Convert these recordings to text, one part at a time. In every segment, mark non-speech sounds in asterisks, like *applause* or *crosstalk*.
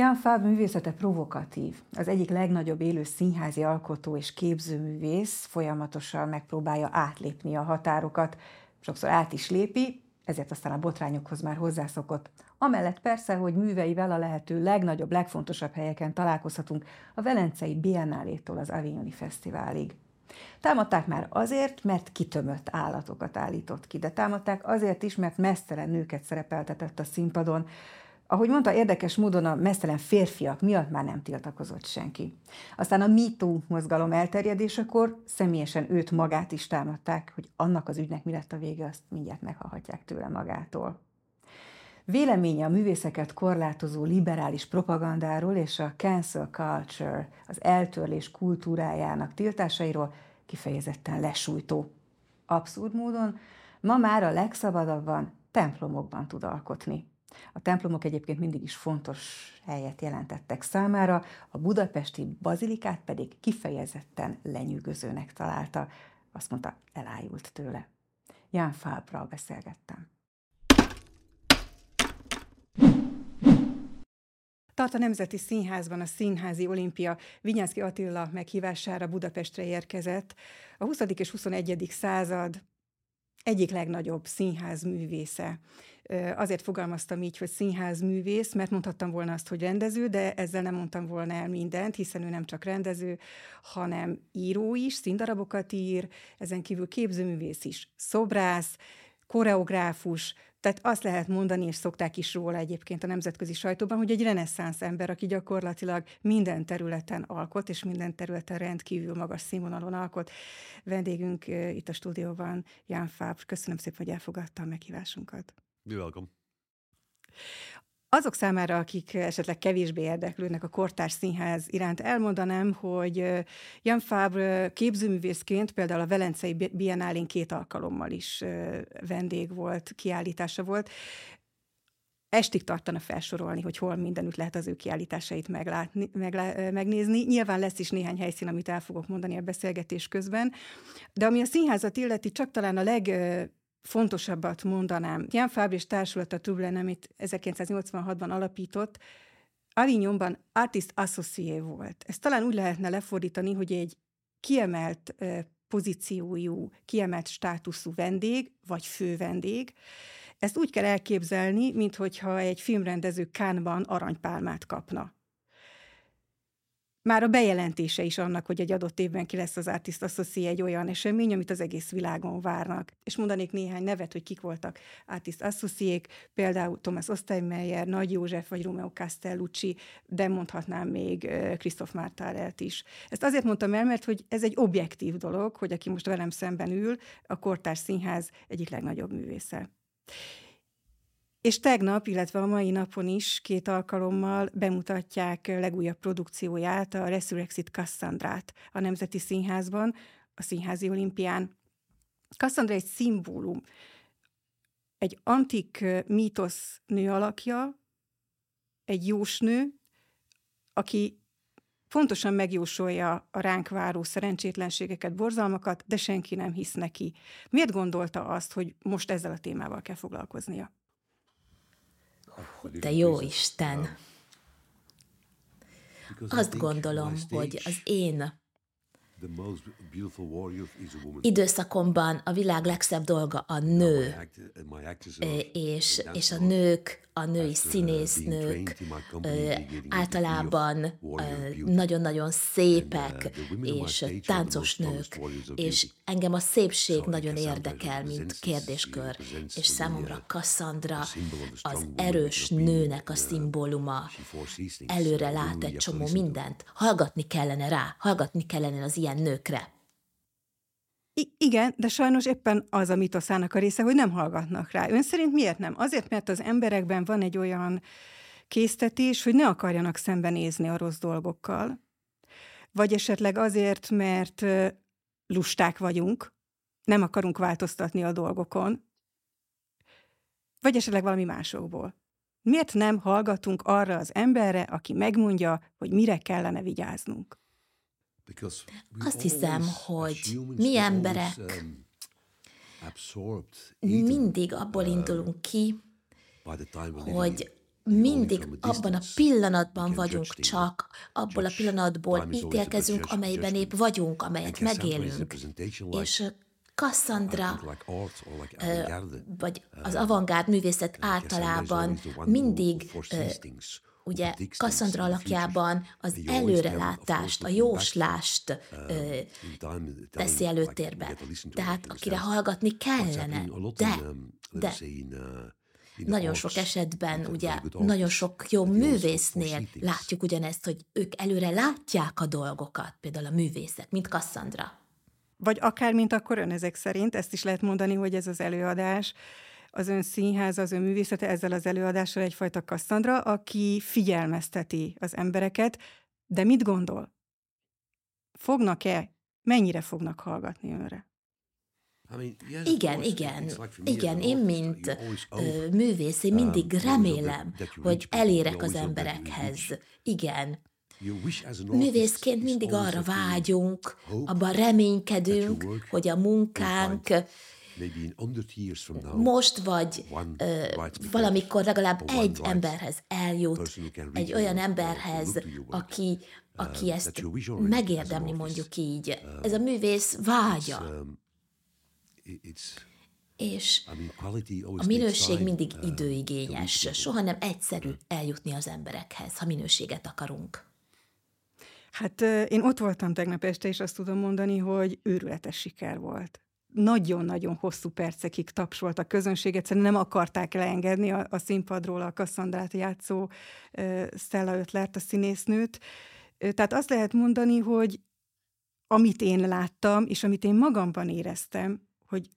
Jan Fab művészete provokatív. Az egyik legnagyobb élő színházi alkotó és képzőművész folyamatosan megpróbálja átlépni a határokat, sokszor át is lépi, ezért aztán a botrányokhoz már hozzászokott. Amellett persze, hogy műveivel a lehető legnagyobb, legfontosabb helyeken találkozhatunk, a Velencei Biennálétól az Avignoni Fesztiválig. Támadták már azért, mert kitömött állatokat állított ki, de támadták azért is, mert mesztelen nőket szerepeltetett a színpadon, ahogy mondta, érdekes módon a mesztelen férfiak miatt már nem tiltakozott senki. Aztán a MeToo mozgalom elterjedésekor személyesen őt magát is támadták, hogy annak az ügynek mi lett a vége, azt mindjárt meghallhatják tőle magától. Véleménye a művészeket korlátozó liberális propagandáról és a cancel culture, az eltörlés kultúrájának tiltásairól kifejezetten lesújtó. Abszurd módon ma már a legszabadabban templomokban tud alkotni. A templomok egyébként mindig is fontos helyet jelentettek számára, a budapesti bazilikát pedig kifejezetten lenyűgözőnek találta. Azt mondta, elájult tőle. Ján Fábral beszélgettem. Tart a Nemzeti Színházban a Színházi Olimpia Vinyánszki Attila meghívására Budapestre érkezett. A 20. és 21. század egyik legnagyobb színházművésze. Azért fogalmaztam így, hogy színházművész, mert mondhattam volna azt, hogy rendező, de ezzel nem mondtam volna el mindent, hiszen ő nem csak rendező, hanem író is, színdarabokat ír, ezen kívül képzőművész is, szobrász, koreográfus, tehát azt lehet mondani, és szokták is róla egyébként a nemzetközi sajtóban, hogy egy reneszánsz ember, aki gyakorlatilag minden területen alkot, és minden területen rendkívül magas színvonalon alkot. Vendégünk itt a stúdióban, Jan Fáb. Köszönöm szépen, hogy elfogadta a meghívásunkat. You're welcome. Azok számára, akik esetleg kevésbé érdeklődnek a kortárs színház iránt, elmondanám, hogy Jan Fabre képzőművészként például a Velencei Biennálén két alkalommal is vendég volt, kiállítása volt. Estig tartana felsorolni, hogy hol mindenütt lehet az ő kiállításait meglátni, meglá, megnézni. Nyilván lesz is néhány helyszín, amit el fogok mondani a beszélgetés közben, de ami a színházat illeti, csak talán a leg fontosabbat mondanám. Jan Fábris társulat a Tublen, amit 1986-ban alapított, Avignonban Artist Associé volt. Ezt talán úgy lehetne lefordítani, hogy egy kiemelt pozíciójú, kiemelt státuszú vendég, vagy fővendég. Ezt úgy kell elképzelni, mintha egy filmrendező Kánban aranypálmát kapna már a bejelentése is annak, hogy egy adott évben ki lesz az Artist Associé egy olyan esemény, amit az egész világon várnak. És mondanék néhány nevet, hogy kik voltak Artist Associék, például Thomas Ostermeyer, Nagy József vagy Romeo Castellucci, de mondhatnám még Christoph Mártárelt is. Ezt azért mondtam el, mert hogy ez egy objektív dolog, hogy aki most velem szemben ül, a Kortárs Színház egyik legnagyobb művésze. És tegnap, illetve a mai napon is két alkalommal bemutatják legújabb produkcióját, a Resurrexit Cassandrát a Nemzeti Színházban, a Színházi Olimpián. Cassandra egy szimbólum, egy antik mítosz nő alakja, egy jósnő, aki fontosan megjósolja a ránk váró szerencsétlenségeket, borzalmakat, de senki nem hisz neki. Miért gondolta azt, hogy most ezzel a témával kell foglalkoznia? Te jó Isten! Azt gondolom, hogy az én időszakomban a világ legszebb dolga a nő, és, és a nők a női színésznők általában nagyon-nagyon szépek, és táncos nők, és engem a szépség nagyon érdekel, mint kérdéskör, és számomra Cassandra az erős nőnek a szimbóluma. Előre lát egy csomó mindent, hallgatni kellene rá, hallgatni kellene az ilyen nőkre. Igen, de sajnos éppen az a mitoszának a része, hogy nem hallgatnak rá. Ön szerint miért nem? Azért, mert az emberekben van egy olyan késztetés, hogy ne akarjanak szembenézni a rossz dolgokkal. Vagy esetleg azért, mert lusták vagyunk, nem akarunk változtatni a dolgokon, vagy esetleg valami másokból. Miért nem hallgatunk arra az emberre, aki megmondja, hogy mire kellene vigyáznunk? Azt hiszem, hogy mi emberek um, mindig abból uh, indulunk ki, hogy mindig abban a pillanatban vagyunk csak, abból a pillanatból ítélkezünk, amelyben épp vagyunk, amelyet megélünk. És Cassandra, vagy az avantgárd művészet általában mindig ugye Cassandra alakjában az előrelátást, a jóslást ö, teszi előtérbe. Tehát akire hallgatni kellene. De, de nagyon sok esetben, ugye, nagyon sok jó művésznél látjuk ugyanezt, hogy ők előre látják a dolgokat, például a művészek, mint Cassandra. Vagy akár, mint akkor ön ezek szerint, ezt is lehet mondani, hogy ez az előadás, az ön színház, az ön művészete ezzel az előadással egyfajta Cassandra, aki figyelmezteti az embereket, de mit gondol? Fognak-e, mennyire fognak hallgatni önre? Igen, igen, igen, én mint művész, én mindig remélem, hogy elérek az emberekhez. Igen. Művészként mindig arra vágyunk, abban reménykedünk, hogy a munkánk most vagy uh, valamikor legalább egy emberhez eljut, egy olyan emberhez, aki, aki uh, ezt megérdemli, mondjuk így. Ez a művész vágya. Um, és a minőség mindig időigényes, soha nem egyszerű eljutni az emberekhez, ha minőséget akarunk. Hát én ott voltam tegnap este, és azt tudom mondani, hogy őrületes siker volt nagyon-nagyon hosszú percekig tapsolt a közönség, egyszerűen nem akarták leengedni a, a színpadról a Kasszandrát játszó uh, Stella Ötlert, a színésznőt. Tehát azt lehet mondani, hogy amit én láttam, és amit én magamban éreztem, hogy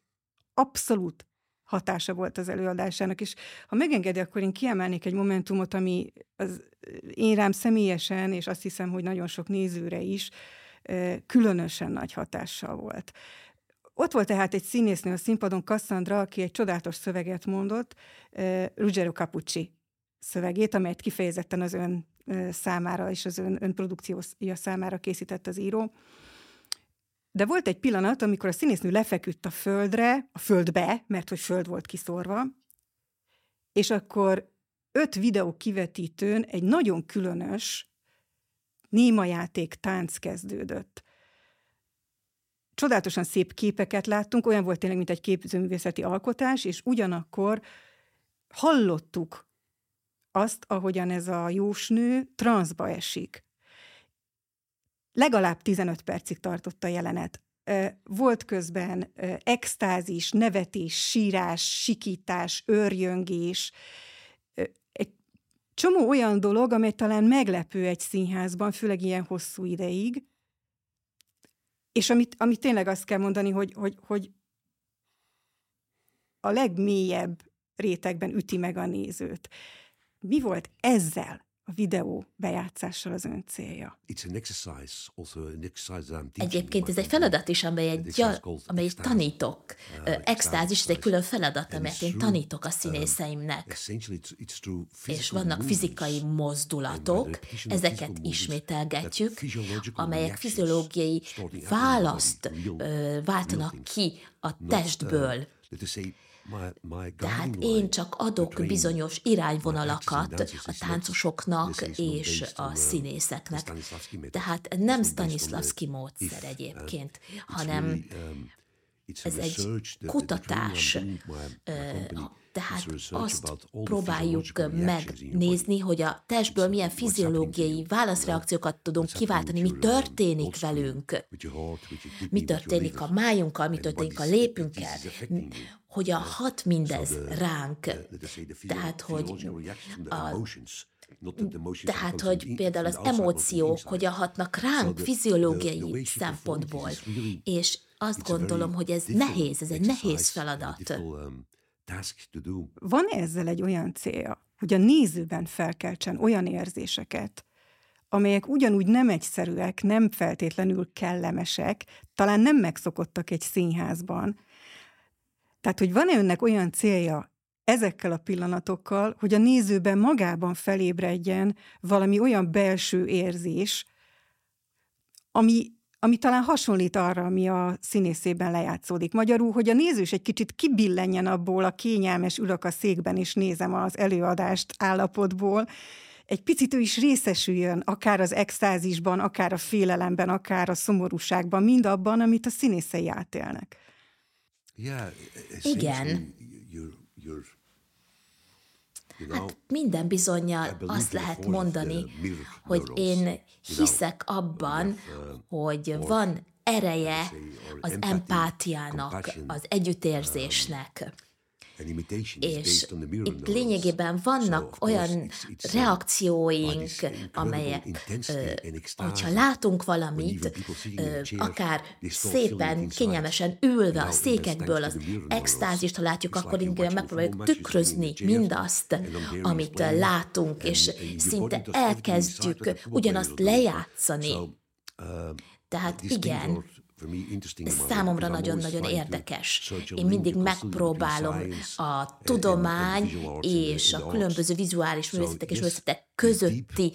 abszolút hatása volt az előadásának, és ha megengedi, akkor én kiemelnék egy momentumot, ami az én rám személyesen, és azt hiszem, hogy nagyon sok nézőre is, különösen nagy hatással volt. Ott volt tehát egy színésznő a színpadon, Cassandra, aki egy csodálatos szöveget mondott, uh, Ruggero Capucci szövegét, amelyet kifejezetten az ön uh, számára és az ön, önprodukciója számára készített az író. De volt egy pillanat, amikor a színésznő lefeküdt a földre, a földbe, mert hogy föld volt kiszorva, és akkor öt videó kivetítőn egy nagyon különös némajáték tánc kezdődött csodálatosan szép képeket láttunk, olyan volt tényleg, mint egy képzőművészeti alkotás, és ugyanakkor hallottuk azt, ahogyan ez a jósnő transzba esik. Legalább 15 percig tartott a jelenet. Volt közben extázis, nevetés, sírás, sikítás, örjöngés, egy csomó olyan dolog, amely talán meglepő egy színházban, főleg ilyen hosszú ideig, és amit, amit tényleg azt kell mondani, hogy, hogy, hogy a legmélyebb rétegben üti meg a nézőt. Mi volt ezzel a videó bejátszással az ön célja. Egyébként ez egy feladat is, amely egy, amelyet tanítok. Uh, extázis, ez egy külön feladat, amelyet én tanítok a um, színészeimnek. És vannak fizikai mozdulatok, ezeket ismételgetjük, amelyek fiziológiai választ váltanak ki a testből. Tehát én csak adok bizonyos irányvonalakat a táncosoknak és a színészeknek. Tehát nem Stanislavski módszer egyébként, hanem um, ez egy kutatás, tehát azt próbáljuk megnézni, hogy a testből milyen fiziológiai válaszreakciókat tudunk kiváltani, mi történik velünk, mi történik a májunkkal, mi történik a lépünkkel, hogyan hat mindez ránk. Tehát, hogy a, tehát, hogy például az emóciók hogyan hatnak ránk fiziológiai szempontból. És azt gondolom, hogy ez nehéz, ez egy nehéz feladat. Van ezzel egy olyan célja, hogy a nézőben felkeltsen olyan érzéseket, amelyek ugyanúgy nem egyszerűek, nem feltétlenül kellemesek, talán nem megszokottak egy színházban. Tehát, hogy van-e önnek olyan célja ezekkel a pillanatokkal, hogy a nézőben magában felébredjen valami olyan belső érzés, ami ami talán hasonlít arra, ami a színészében lejátszódik. Magyarul, hogy a néző is egy kicsit kibillenjen abból a kényelmes ülök a székben, és nézem az előadást állapotból, egy picit ő is részesüljön, akár az extázisban, akár a félelemben, akár a szomorúságban, mind abban, amit a színészei átélnek. Igen. Hát minden bizonyal azt lehet mondani, hogy én hiszek abban, uh, hogy van ereje az empátiának, az együttérzésnek. És itt lényegében vannak olyan reakcióink, amelyek, hogyha látunk valamit, akár szépen, kényelmesen ülve a székekből az extázist, ha látjuk, akkor inkább megpróbáljuk tükrözni mindazt, amit látunk, és szinte elkezdjük ugyanazt lejátszani. Tehát igen, számomra nagyon-nagyon érdekes. Én mindig megpróbálom a tudomány és a különböző vizuális művészetek és művészetek közötti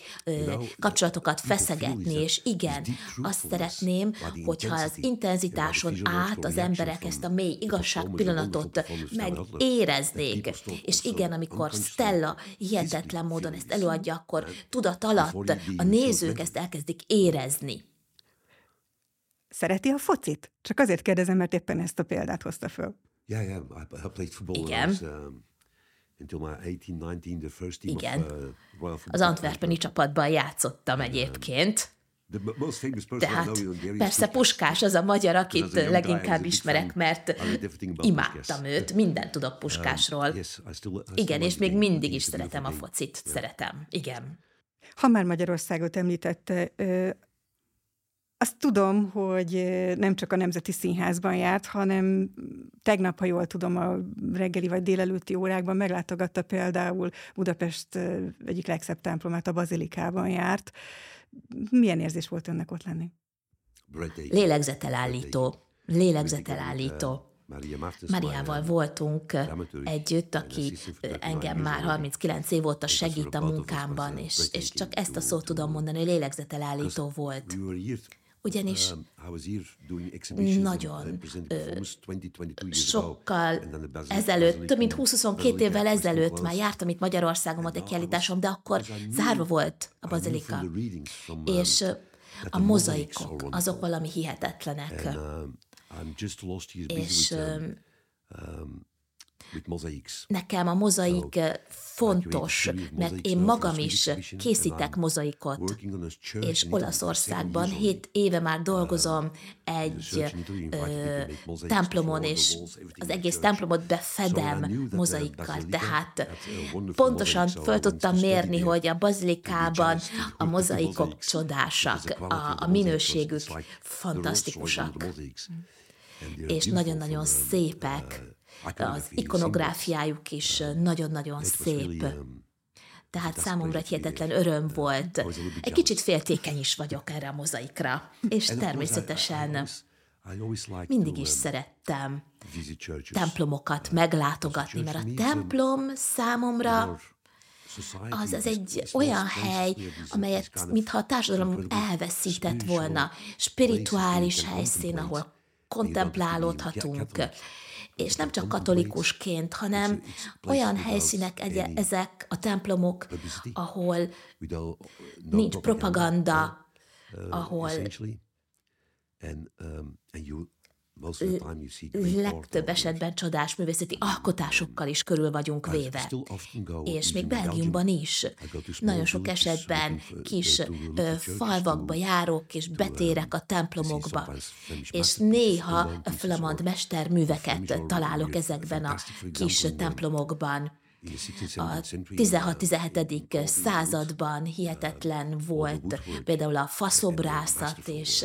kapcsolatokat feszegetni, és igen, azt szeretném, hogyha az intenzitáson át az emberek ezt a mély igazság pillanatot megéreznék. És igen, amikor Stella hihetetlen módon ezt előadja, akkor tudat alatt a nézők ezt elkezdik érezni. Szereti a focit? Csak azért kérdezem, mert éppen ezt a példát hozta föl. Yeah, yeah, I, played football Igen. was, um, until my 18-19, the first team Igen. of uh, Royal Az antwerpeni csapatban játszottam egyébként. The m- most famous person I Tehát persze Puskás. Az a magyar, akit leginkább ismerek, mert imádtam őt, mindent tudok Puskásról. Yes, I still, I still Igen, és még mindig is szeretem a focit, szeretem. Igen. Ha már Magyarországot említette, azt tudom, hogy nem csak a Nemzeti Színházban járt, hanem tegnap, ha jól tudom, a reggeli vagy délelőtti órákban meglátogatta például Budapest egyik legszebb templomát, a Bazilikában járt. Milyen érzés volt önnek ott lenni? Lélegzetelállító. Lélegzetelállító. Martens, Mariával voltunk dramaturg együtt, and aki assistant for 39 engem már already. 39 év óta segít a munkámban, és, uh, és csak ezt a szót tudom mondani, hogy lélegzetelállító volt. Ugyanis Um, Nagyon, and presented performance 20, 22 years sokkal ezelőtt, több mint Basilica 20-22 évvel ezelőtt már jártam itt Magyarországon, volt egy kiállításom, de akkor zárva volt a bazilika. um, És a mozaikok, azok valami hihetetlenek. Um, És nekem a mozaik ö, fontos, mert én magam is készítek mozaikot. és Olaszországban hét éve már dolgozom There's egy ö, templomon, és az egész templomot befedem the mozaikkal, tehát pontosan föl tudtam mérni, hogy a bazilikában a mozaikok csodásak, a, a minőségük fantasztikusak. are és nagyon-nagyon um, szépek. Uh, Az ikonográfiájuk is nagyon-nagyon szép. um, Tehát számomra egy hihetetlen öröm volt. Egy kicsit féltékeny is vagyok erre a mozaikra. És természetesen mindig is um, szerettem templomokat meglátogatni, mert a templom számomra az, az egy olyan hely, amelyet mintha a társadalom elveszített volna, spirituális helyszín, ahol kontemplálódhatunk, és nem csak katolikusként, hanem olyan helyszínek egy- ezek a templomok, ahol nincs propaganda, ahol legtöbb esetben csodás művészeti alkotásokkal is körül vagyunk véve. És még Belgiumban is. Nagyon sok esetben kis ö, falvakba járok, és betérek a templomokba. És néha a flamand mesterműveket találok ezekben a kis templomokban. A 16-17. században hihetetlen volt például a faszobrászat, és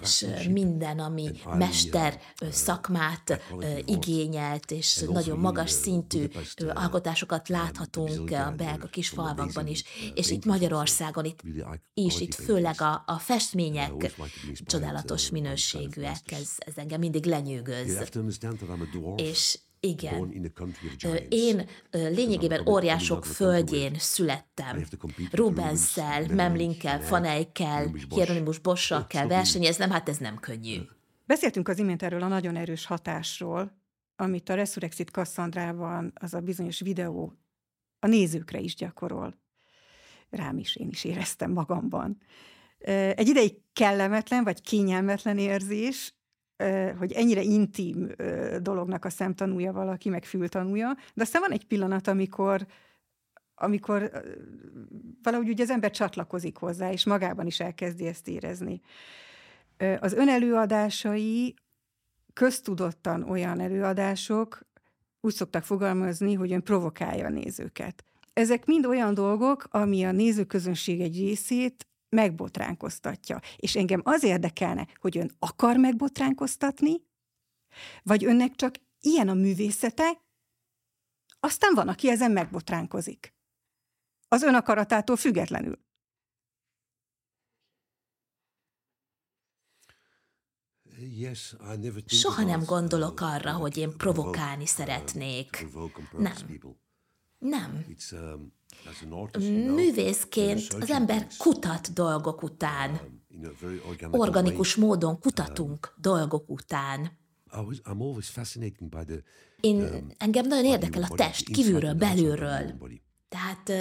és minden, ami mester szakmát igényelt, és nagyon magas szintű alkotásokat láthatunk a belga kis falvakban is, és itt Magyarországon itt is, itt főleg a, a festmények csodálatos minőségűek, ez, ez engem mindig lenyűgöz. És Igen. Én lényegében óriások földjén születtem. Rubenszel, Memlinkkel, Faneikkel, Hieronymus Bossal kell versenyeznem, hát ez nem könnyű. Beszéltünk az imént erről a nagyon erős hatásról, amit a Resurrexit Cassandrában az a bizonyos videó a nézőkre is gyakorol. Rám is, én is éreztem magamban. Egy ideig kellemetlen vagy kényelmetlen érzés, hogy ennyire intim dolognak a szemtanúja valaki, meg fültanúja, de aztán van egy pillanat, amikor, amikor valahogy ugye az ember csatlakozik hozzá, és magában is elkezdi ezt érezni. Az ön előadásai köztudottan olyan előadások, úgy szoktak fogalmazni, hogy ön provokálja a nézőket. Ezek mind olyan dolgok, ami a nézőközönség egy részét megbotránkoztatja. És engem az érdekelne, hogy ön akar megbotránkoztatni, vagy önnek csak ilyen a művészete, aztán van, aki ezen megbotránkozik. Az ön akaratától függetlenül. Soha nem gondolok arra, hogy én provokálni szeretnék. Nem. Nem. Művészként az ember kutat dolgok után. Organikus módon kutatunk dolgok után. Én, engem nagyon érdekel a test, kívülről, belülről. Tehát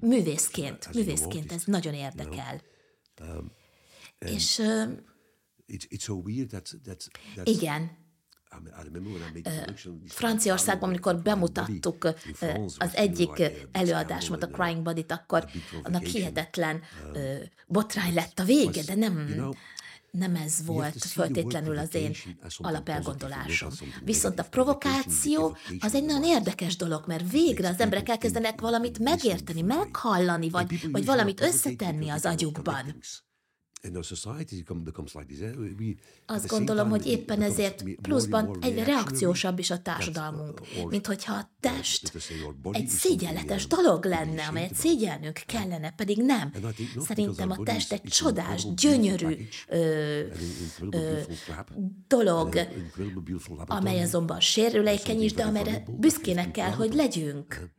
művészként, művészként ez nagyon érdekel. És igen, Franciaországban, amikor bemutattuk az egyik előadásomat, a Crying Body-t, akkor annak hihetetlen botrány lett a vége, de nem, nem ez volt föltétlenül az én alapelgondolásom. Viszont a provokáció az egy nagyon érdekes dolog, mert végre az emberek elkezdenek valamit megérteni, meghallani, vagy, vagy valamit összetenni az agyukban. Azt gondolom, hogy éppen ezért pluszban egyre reakciósabb is a társadalmunk, mint hogyha a test egy szégyenletes dolog lenne, amelyet szégyelnünk kellene, pedig nem. Szerintem a test egy csodás, gyönyörű ö, ö, dolog, amely azonban sérülékeny is, de amelyre büszkének kell, hogy legyünk.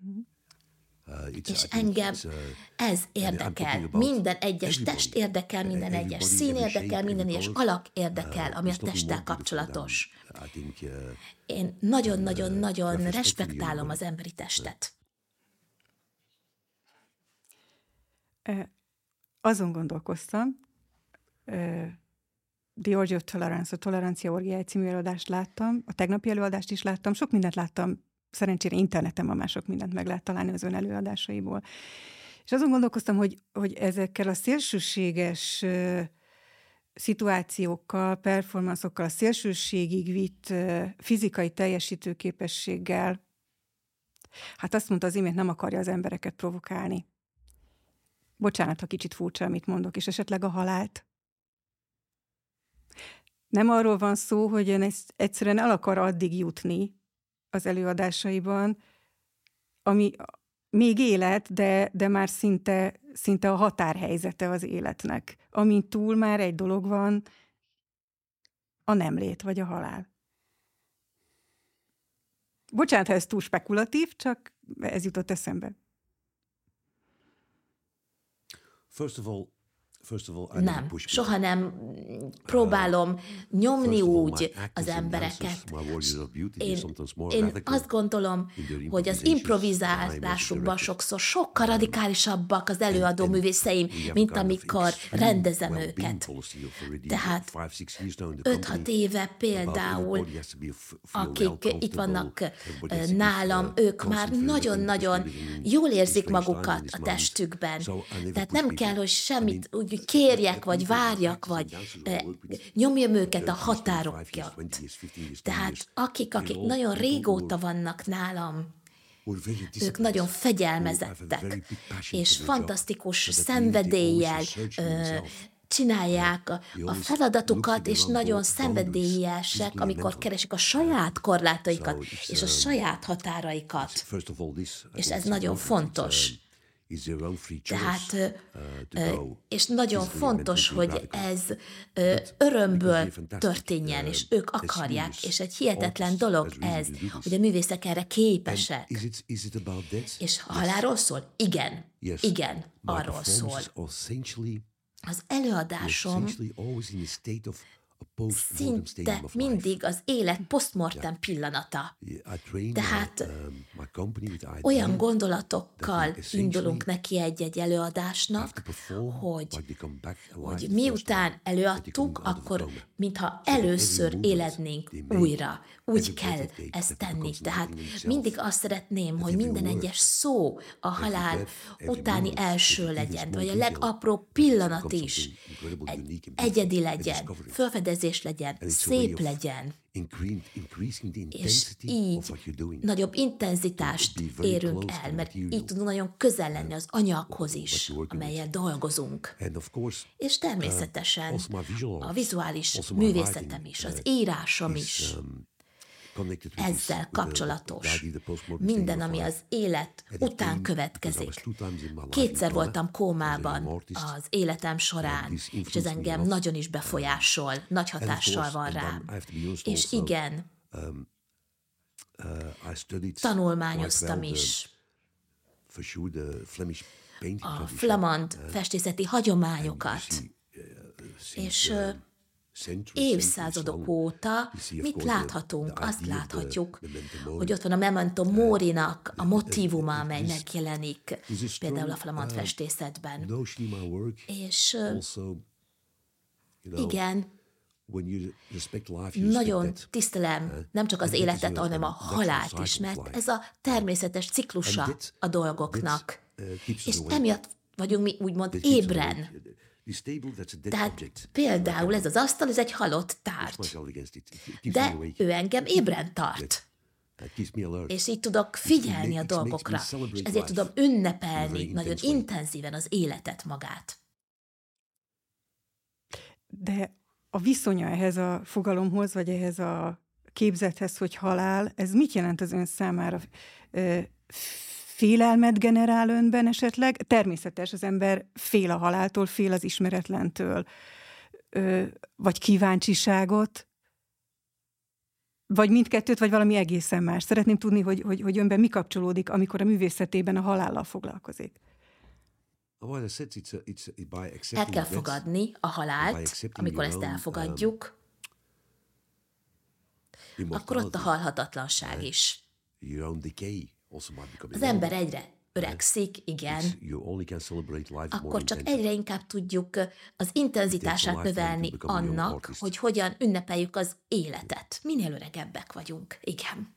Uh, és engem uh, ez érdekel. Minden egyes test érdekel, minden egyes szín érdekel, minden egyes alak érdekel, uh, ami a testtel kapcsolatos. Én nagyon-nagyon-nagyon respektálom az emberi testet. Azon gondolkoztam, The Orgy of Tolerance, a Tolerancia Orgiáj című előadást láttam, a tegnapi előadást is láttam, sok mindent láttam szerencsére interneten ma mások mindent meg lehet találni az ön előadásaiból. És azon gondolkoztam, hogy, hogy ezekkel a szélsőséges szituációkkal, performanszokkal, a szélsőségig vitt fizikai teljesítőképességgel, hát azt mondta az imént, nem akarja az embereket provokálni. Bocsánat, ha kicsit furcsa, amit mondok, és esetleg a halált. Nem arról van szó, hogy ön egyszerűen el akar addig jutni, az előadásaiban, ami még élet, de, de már szinte, szinte a határhelyzete az életnek. Amint túl már egy dolog van, a nem lét vagy a halál. Bocsánat, ha ez túl spekulatív, csak ez jutott eszembe. First of all, nem, soha nem próbálom nyomni úgy az embereket. Én, én azt gondolom, hogy az improvizálásukban sokszor sokkal radikálisabbak az előadó művészeim, mint amikor rendezem őket. Tehát 5-6 éve például, akik itt vannak nálam, ők már nagyon-nagyon jól érzik magukat a testükben. Tehát nem kell, hogy semmit úgy hogy kérjek, vagy várjak, vagy eh, nyomjam őket a határokja. Tehát akik, akik nagyon régóta vannak nálam, ők nagyon fegyelmezettek, és fantasztikus szenvedéllyel csinálják a, a feladatukat, és nagyon szenvedélyesek, amikor keresik a saját korlátaikat és a saját határaikat. És ez nagyon fontos. Tehát, és nagyon fontos, hogy ez örömből történjen, és ők akarják, és egy hihetetlen dolog ez, hogy a művészek erre képesek. És halálról szól? Igen, igen, arról szól. Az előadásom szinte mindig az élet postmortem pillanata. Tehát um, olyan gondolatokkal indulunk neki egy-egy előadásnak, hogy, hogy miután előadtuk, akkor mintha először élednénk újra. Úgy kell ezt tenni. Tehát mindig azt szeretném, hogy minden egyes szó a halál utáni első legyen, vagy a legapróbb pillanat is egy egyedi legyen, felfedezés legyen, szép legyen. És így nagyobb intenzitást érünk el, mert így tudunk nagyon közel lenni az anyaghoz is, amelyel dolgozunk. És természetesen a vizuális művészetem is, az írásom is um, ezzel kapcsolatos. Minden, ami az élet után következik. Kétszer voltam kómában az életem során, és ez engem nagyon is befolyásol, nagy hatással van rám. És igen, um, uh, tanulmányoztam is a flamand uh, festészeti hagyományokat, uh, és évszázadok óta mit láthatunk? Azt láthatjuk, hogy ott van a Memento Morinak a motivuma, amely megjelenik például a flamand uh, festészetben. És igen, nagyon tisztelem uh, nem csak az életet, hanem a halált is, mert ez a természetes ciklusa a dolgoknak. Uh, És emiatt vagyunk mi úgymond ébren. Tehát például ez az asztal, ez egy halott tárgy. De ő engem ébren tart. És így tudok figyelni a dolgokra, és ezért tudom ünnepelni nagyon intenzíven az életet magát. De a viszonya ehhez a fogalomhoz, vagy ehhez a képzethez, hogy halál, ez mit jelent az ön számára? Félelmet generál önben esetleg? Természetes, az ember fél a haláltól, fél az ismeretlentől, ö, vagy kíváncsiságot, vagy mindkettőt, vagy valami egészen más. Szeretném tudni, hogy, hogy, hogy önben mi kapcsolódik, amikor a művészetében a halállal foglalkozik. El kell fogadni a halált, amikor ezt elfogadjuk, um, akkor ott a halhatatlanság is. Az ember egyre öregszik, igen, akkor csak egyre inkább tudjuk az intenzitását növelni annak, hogy hogyan ünnepeljük az életet. Minél öregebbek vagyunk, igen.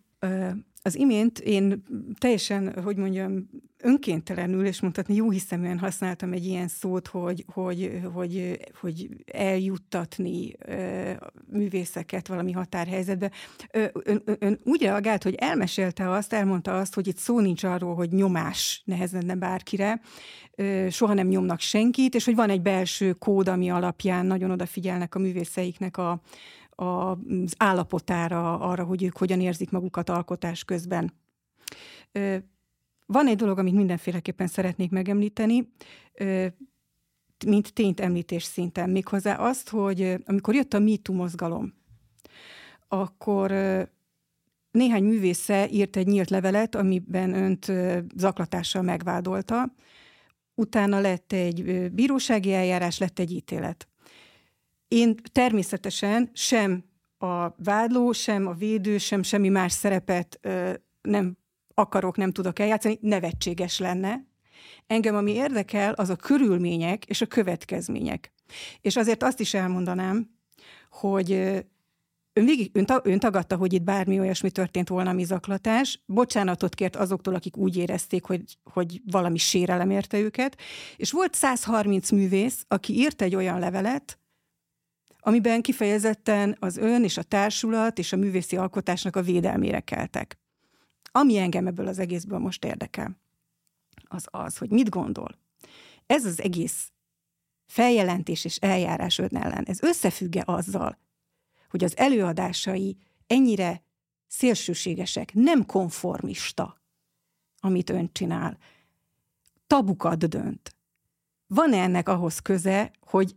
Az imént én teljesen, hogy mondjam, önkéntelenül, és mondhatni jó hiszeműen használtam egy ilyen szót, hogy, hogy, hogy, hogy eljuttatni művészeket valami határhelyzetbe. Ön, ön úgy reagált, hogy elmesélte azt, elmondta azt, hogy itt szó nincs arról, hogy nyomás nehezenne bárkire, soha nem nyomnak senkit, és hogy van egy belső kód, ami alapján nagyon odafigyelnek a művészeiknek a, az állapotára, arra, hogy ők hogyan érzik magukat alkotás közben. Van egy dolog, amit mindenféleképpen szeretnék megemlíteni, mint tényt említés szinten, méghozzá azt, hogy amikor jött a MeToo mozgalom, akkor néhány művésze írt egy nyílt levelet, amiben önt zaklatással megvádolta. Utána lett egy bírósági eljárás, lett egy ítélet. Én természetesen sem a vádló, sem a védő, sem semmi más szerepet nem akarok, nem tudok eljátszani, nevetséges lenne. Engem, ami érdekel, az a körülmények és a következmények. És azért azt is elmondanám, hogy ön, végig, ön, ön tagadta, hogy itt bármi olyasmi történt volna, ami zaklatás. Bocsánatot kért azoktól, akik úgy érezték, hogy, hogy valami sérelem érte őket. És volt 130 művész, aki írt egy olyan levelet, amiben kifejezetten az ön és a társulat és a művészi alkotásnak a védelmére keltek. Ami engem ebből az egészből most érdekel, az az, hogy mit gondol. Ez az egész feljelentés és eljárás ön ellen, ez összefügge azzal, hogy az előadásai ennyire szélsőségesek, nem konformista, amit ön csinál. tabukat dönt. Van-e ennek ahhoz köze, hogy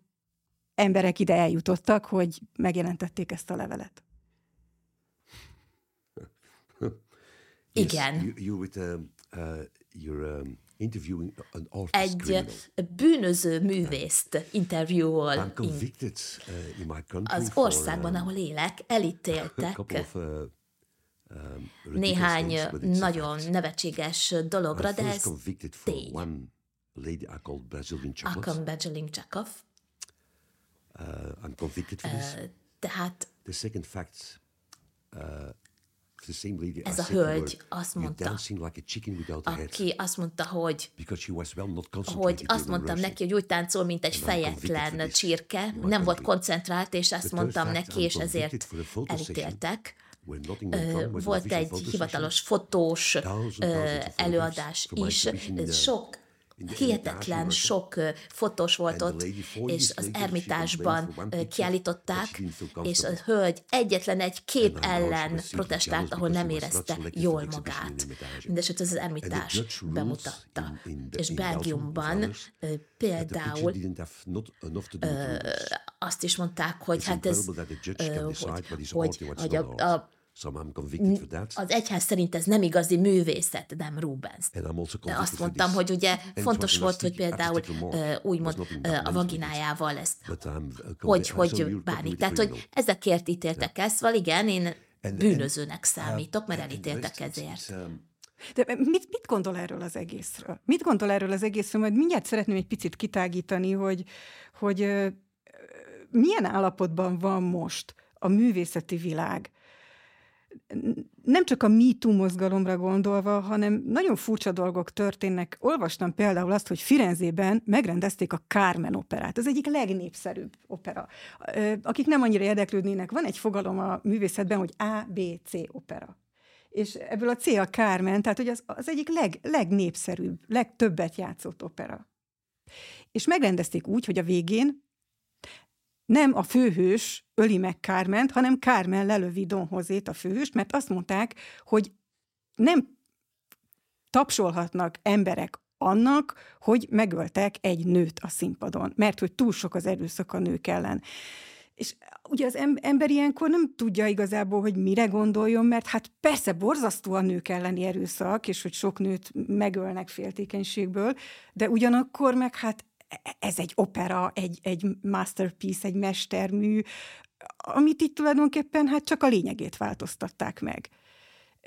emberek ide eljutottak, hogy megjelentették ezt a levelet? Igen. Yes, you, you with, um, uh, you're, um, interviewing an artist, Egy criminal. bűnöző művészt interjúol I'm convicted uh, in my country az for, országban, um, ahol élek, elítéltek of, uh, um, néhány things, a nagyon nevetséges dologra, de ez convicted for tény. one lady I called Brazilian Bejelingcsakov. Uh, I'm convicted for this. Tehát The second fact, uh, Ez a hölgy azt "You're mondta, aki azt mondta, hogy hogy azt mondtam neki, hogy úgy táncol, mint egy fejetlen csirke, nem volt koncentrált, és ezt mondtam neki, és ezért elítéltek. Volt egy hivatalos fotós előadás is, the- sok hihetetlen sok fotós volt ott, és az Ermitásban kiállították, és a hölgy egyetlen egy kép ellen protestált, ahol nem érezte jól magát. Mindesetre az Ermitás bemutatta. És Belgiumban például azt is mondták, hogy hát ez, hogy, hogy, a, a, So I'm convicted for that. az egyház szerint ez nem igazi művészet, nem Rubens. De azt mondtam, hogy ugye fontos volt, hogy például úgymond a vaginájával ezt, I'm, uh, hogy, hogy bánik. Tehát, hogy ezekért ítéltek ezt, szóval igen, én bűnözőnek számítok, mert elítéltek ezért. um, De mit, mit gondol erről az egészről? Mit gondol erről az egészről? Majd mindjárt szeretném egy picit kitágítani, hogy, hogy milyen állapotban van most a művészeti világ. Nem csak a MeToo mozgalomra gondolva, hanem nagyon furcsa dolgok történnek. Olvastam például azt, hogy Firenzében megrendezték a Carmen operát. Az egyik legnépszerűbb opera. Akik nem annyira érdeklődnének, van egy fogalom a művészetben, hogy ABC opera és ebből a C a Carmen, tehát hogy az, az egyik leg, legnépszerűbb, legtöbbet játszott opera. És megrendezték úgy, hogy a végén nem a főhős öli meg Carment, hanem Carmen lelövi Don Hozét a főhőst, mert azt mondták, hogy nem tapsolhatnak emberek annak, hogy megöltek egy nőt a színpadon, mert hogy túl sok az erőszak a nők ellen. És ugye az em- ember ilyenkor nem tudja igazából, hogy mire gondoljon, mert hát persze borzasztó a nők elleni erőszak, és hogy sok nőt megölnek féltékenységből, de ugyanakkor meg hát ez egy opera, egy, egy masterpiece, egy mestermű, amit itt tulajdonképpen hát csak a lényegét változtatták meg.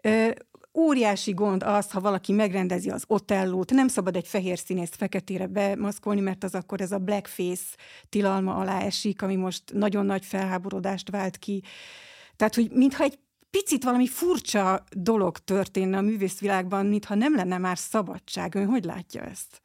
Ö, óriási gond az, ha valaki megrendezi az otellót, nem szabad egy fehér színészt feketére bemaszkolni, mert az akkor ez a blackface tilalma alá esik, ami most nagyon nagy felháborodást vált ki. Tehát, hogy mintha egy picit valami furcsa dolog történne a művészvilágban, mintha nem lenne már szabadság. Ön hogy látja ezt?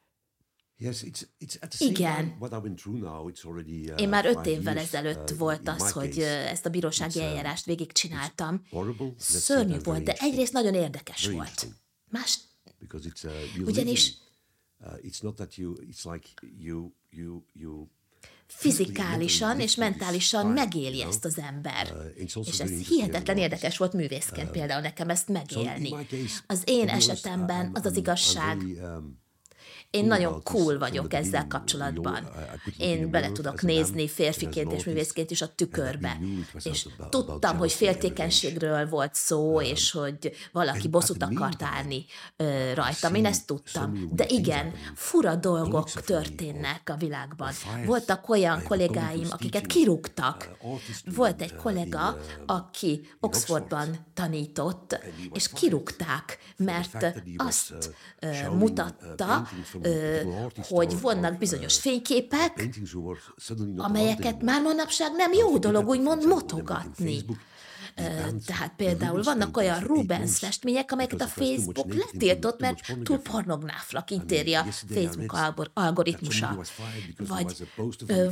Yes, it's, it's at the same Igen. what I've been through now, it's already, uh, Én már öt évvel years, ezelőtt uh, volt az, hogy case. ö, ezt a bírósági uh, eljárást végigcsináltam. horrible, Szörnyű volt, de egyrészt nagyon érdekes Very volt. Más, because it's uh, you Ugyanis- live in, uh, it's not that you it's like you you you fizikálisan és mentálisan megéli ezt az ember. Uh, És ez hihetetlen érdekes volt művészként például nekem ezt megélni. Az én esetemben az az igazság, um, Én nagyon cool vagyok ezzel kapcsolatban. In Én bele tudok nézni férfiként és művészként is a tükörbe. És tudtam, hogy féltékenységről volt szó, és hogy valaki bosszút the akart állni rajtam. Én ezt tudtam. De igen, fura dolgok történnek a világban. Voltak olyan kollégáim, akiket kirúgtak. history, Volt egy uh, kollega, uh, aki Oxfordban tanított, és kirúgták, mert azt mutatta, hogy vannak bizonyos fényképek, amelyeket már manapság nem jó dolog úgymond motogatni. Tehát például vannak olyan Rubens festmények, amelyeket a Facebook letiltott, mert túl pornográfnak I mean, ítéli a Facebook algoritmusa. Vagy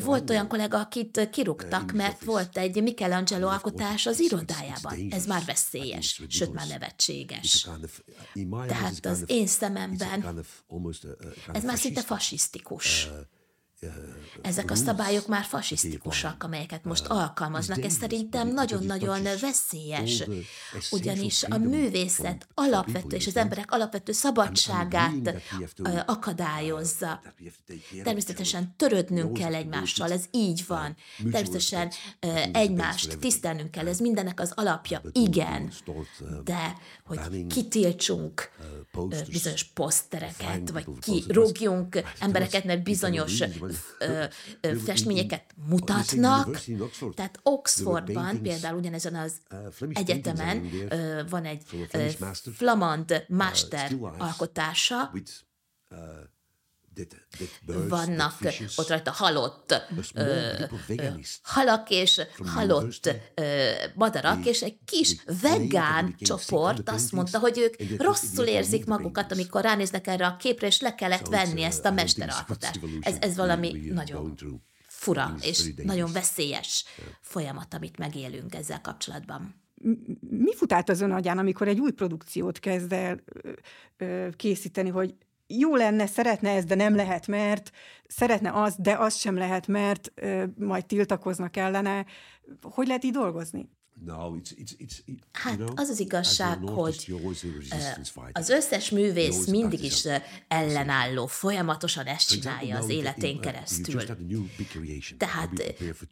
volt olyan kollega, akit kirúgtak, mert volt egy Michelangelo alkotás az irodájában. Ez már veszélyes, sőt már nevetséges. Tehát az én szememben Ez már szinte fasisztikus. Uh, ezek a szabályok már fasisztikusak, amelyeket most alkalmaznak. Ez szerintem nagyon-nagyon veszélyes, ugyanis a művészet alapvető és az emberek alapvető szabadságát akadályozza. Természetesen törődnünk kell egymással, ez így van. Természetesen egymást tisztelnünk kell, ez mindennek az alapja, igen. De hogy kitiltsunk bizonyos posztereket, vagy kirúgjunk embereket, mert bizonyos ö, ö, festményeket mutatnak. Tehát Oxfordban például ugyanezen az egyetemen ö, van egy ö, flamand master alkotása, vannak ott rajta halott ö, halak és halott ö, madarak, és egy kis vegán csoport azt mondta, hogy ők rosszul érzik magukat, amikor ránéznek erre a képre, és le kellett venni ezt a mesteralkotást. Ez, ez valami nagyon fura és nagyon veszélyes folyamat, amit megélünk ezzel kapcsolatban. Mi fut át az ön agyán, amikor egy új produkciót kezd el készíteni, hogy jó lenne, szeretne ez, de nem lehet, mert szeretne az, de az sem lehet, mert ö, majd tiltakoznak ellene. Hogy lehet így dolgozni? No, it's, it's, it's, it, hát know, az az igazság, hogy az összes művész mindig is ellenálló, folyamatosan ezt csinálja az életén keresztül. Tehát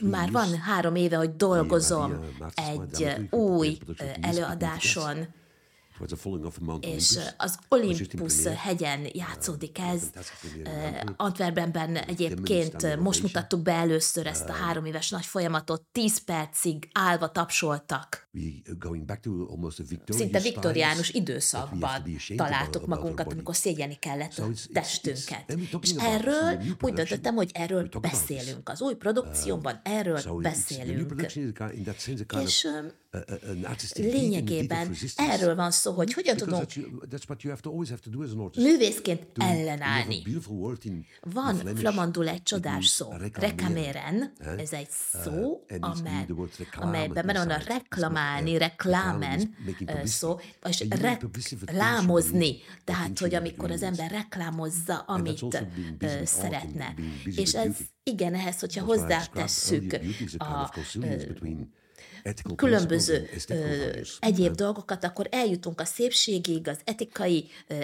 már van három éve, hogy dolgozom egy új előadáson, és az Olympus hegyen játszódik ez. Antwerpenben egyébként most mutattuk be először ezt a három éves nagy folyamatot, tíz percig állva tapsoltak. Szinte viktoriánus időszakban találtuk magunkat, amikor szégyeni kellett a testünket. És erről úgy döntöttem, hogy erről beszélünk. Az új produkciómban erről beszélünk. És lényegében erről van szó, hogy hogyan tudunk művészként ellenállni. Van flamandul egy csodás szó, rekaméren, ez egy szó, amely, amelyben van a reklamálni, reklámen szó, és reklámozni, tehát, hogy amikor az ember reklámozza, amit szeretne. És ez igen, ehhez, hogyha hozzátesszük a különböző ö, egyéb dolgokat, akkor eljutunk a szépségig, az etikai ö,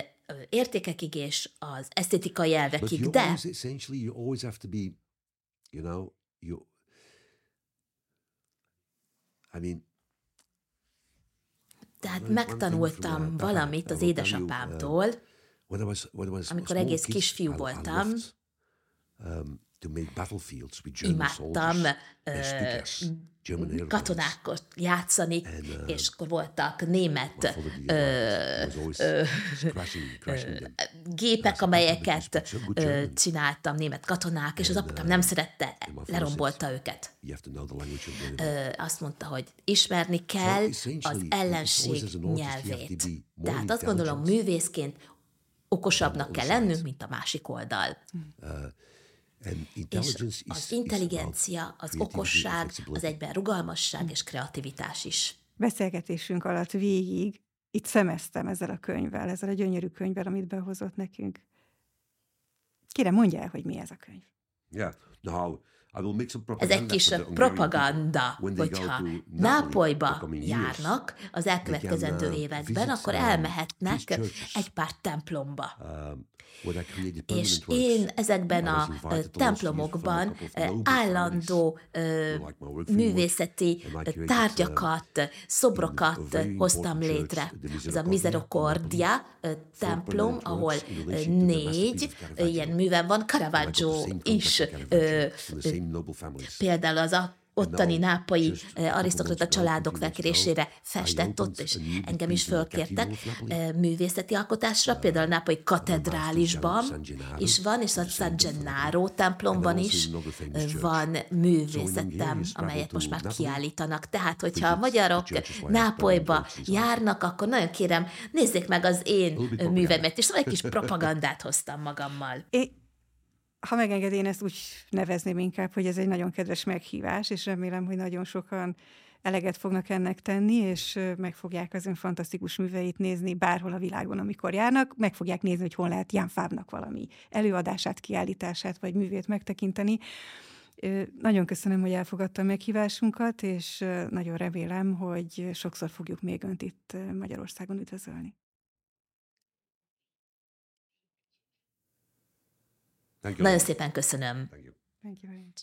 értékekig és az esztétikai elvekig, de... You know, you, I mean, tehát megtanultam valamit az édesapámtól, amikor egész kisfiú voltam, um, imádtam katonákat játszani, uh, és akkor voltak német gépek, amelyeket csináltam, német katonák, és az apukám nem uh, szerette, lerombolta őket. Azt mondta, hogy ismerni kell az ellenség nyelvét. Tehát azt gondolom, művészként okosabbnak kell lennünk, mint a másik oldal. És az intelligencia, az okosság, az egyben rugalmasság és kreativitás is. Beszélgetésünk alatt végig itt szemeztem ezzel a könyvvel, ezzel a gyönyörű könyvvel, amit behozott nekünk. Kérem, mondja el, hogy mi ez a könyv. Yeah. No, ez egy kis propaganda, hogyha Nápolyba járnak az elkövetkezendő uh, években, akkor elmehetnek egy pár templomba. Um, és én ezekben a templomokban állandó művészeti tárgyakat, szobrokat hoztam létre. Ez a Misericordia templom, ahol négy ilyen műven van, Caravaggio is például az a ottani nápai arisztokrata családok felkérésére festett ott, és engem is fölkértek művészeti alkotásra, például a nápai katedrálisban is van, és a San Gennaro templomban is van művészetem, amelyet most már kiállítanak. Tehát, hogyha a magyarok Nápolyba járnak, akkor nagyon kérem, nézzék meg az én művemet, és egy kis *laughs* propagandát hoztam magammal. É, ha megenged, én ezt úgy nevezném inkább, hogy ez egy nagyon kedves meghívás, és remélem, hogy nagyon sokan eleget fognak ennek tenni, és meg fogják az ön fantasztikus műveit nézni bárhol a világon, amikor járnak, meg fogják nézni, hogy hol lehet Jan Fábnak valami előadását, kiállítását, vagy művét megtekinteni. Nagyon köszönöm, hogy elfogadta a meghívásunkat, és nagyon remélem, hogy sokszor fogjuk még önt itt Magyarországon üdvözölni. Nagyon szépen köszönöm. Thank you. Thank you very much.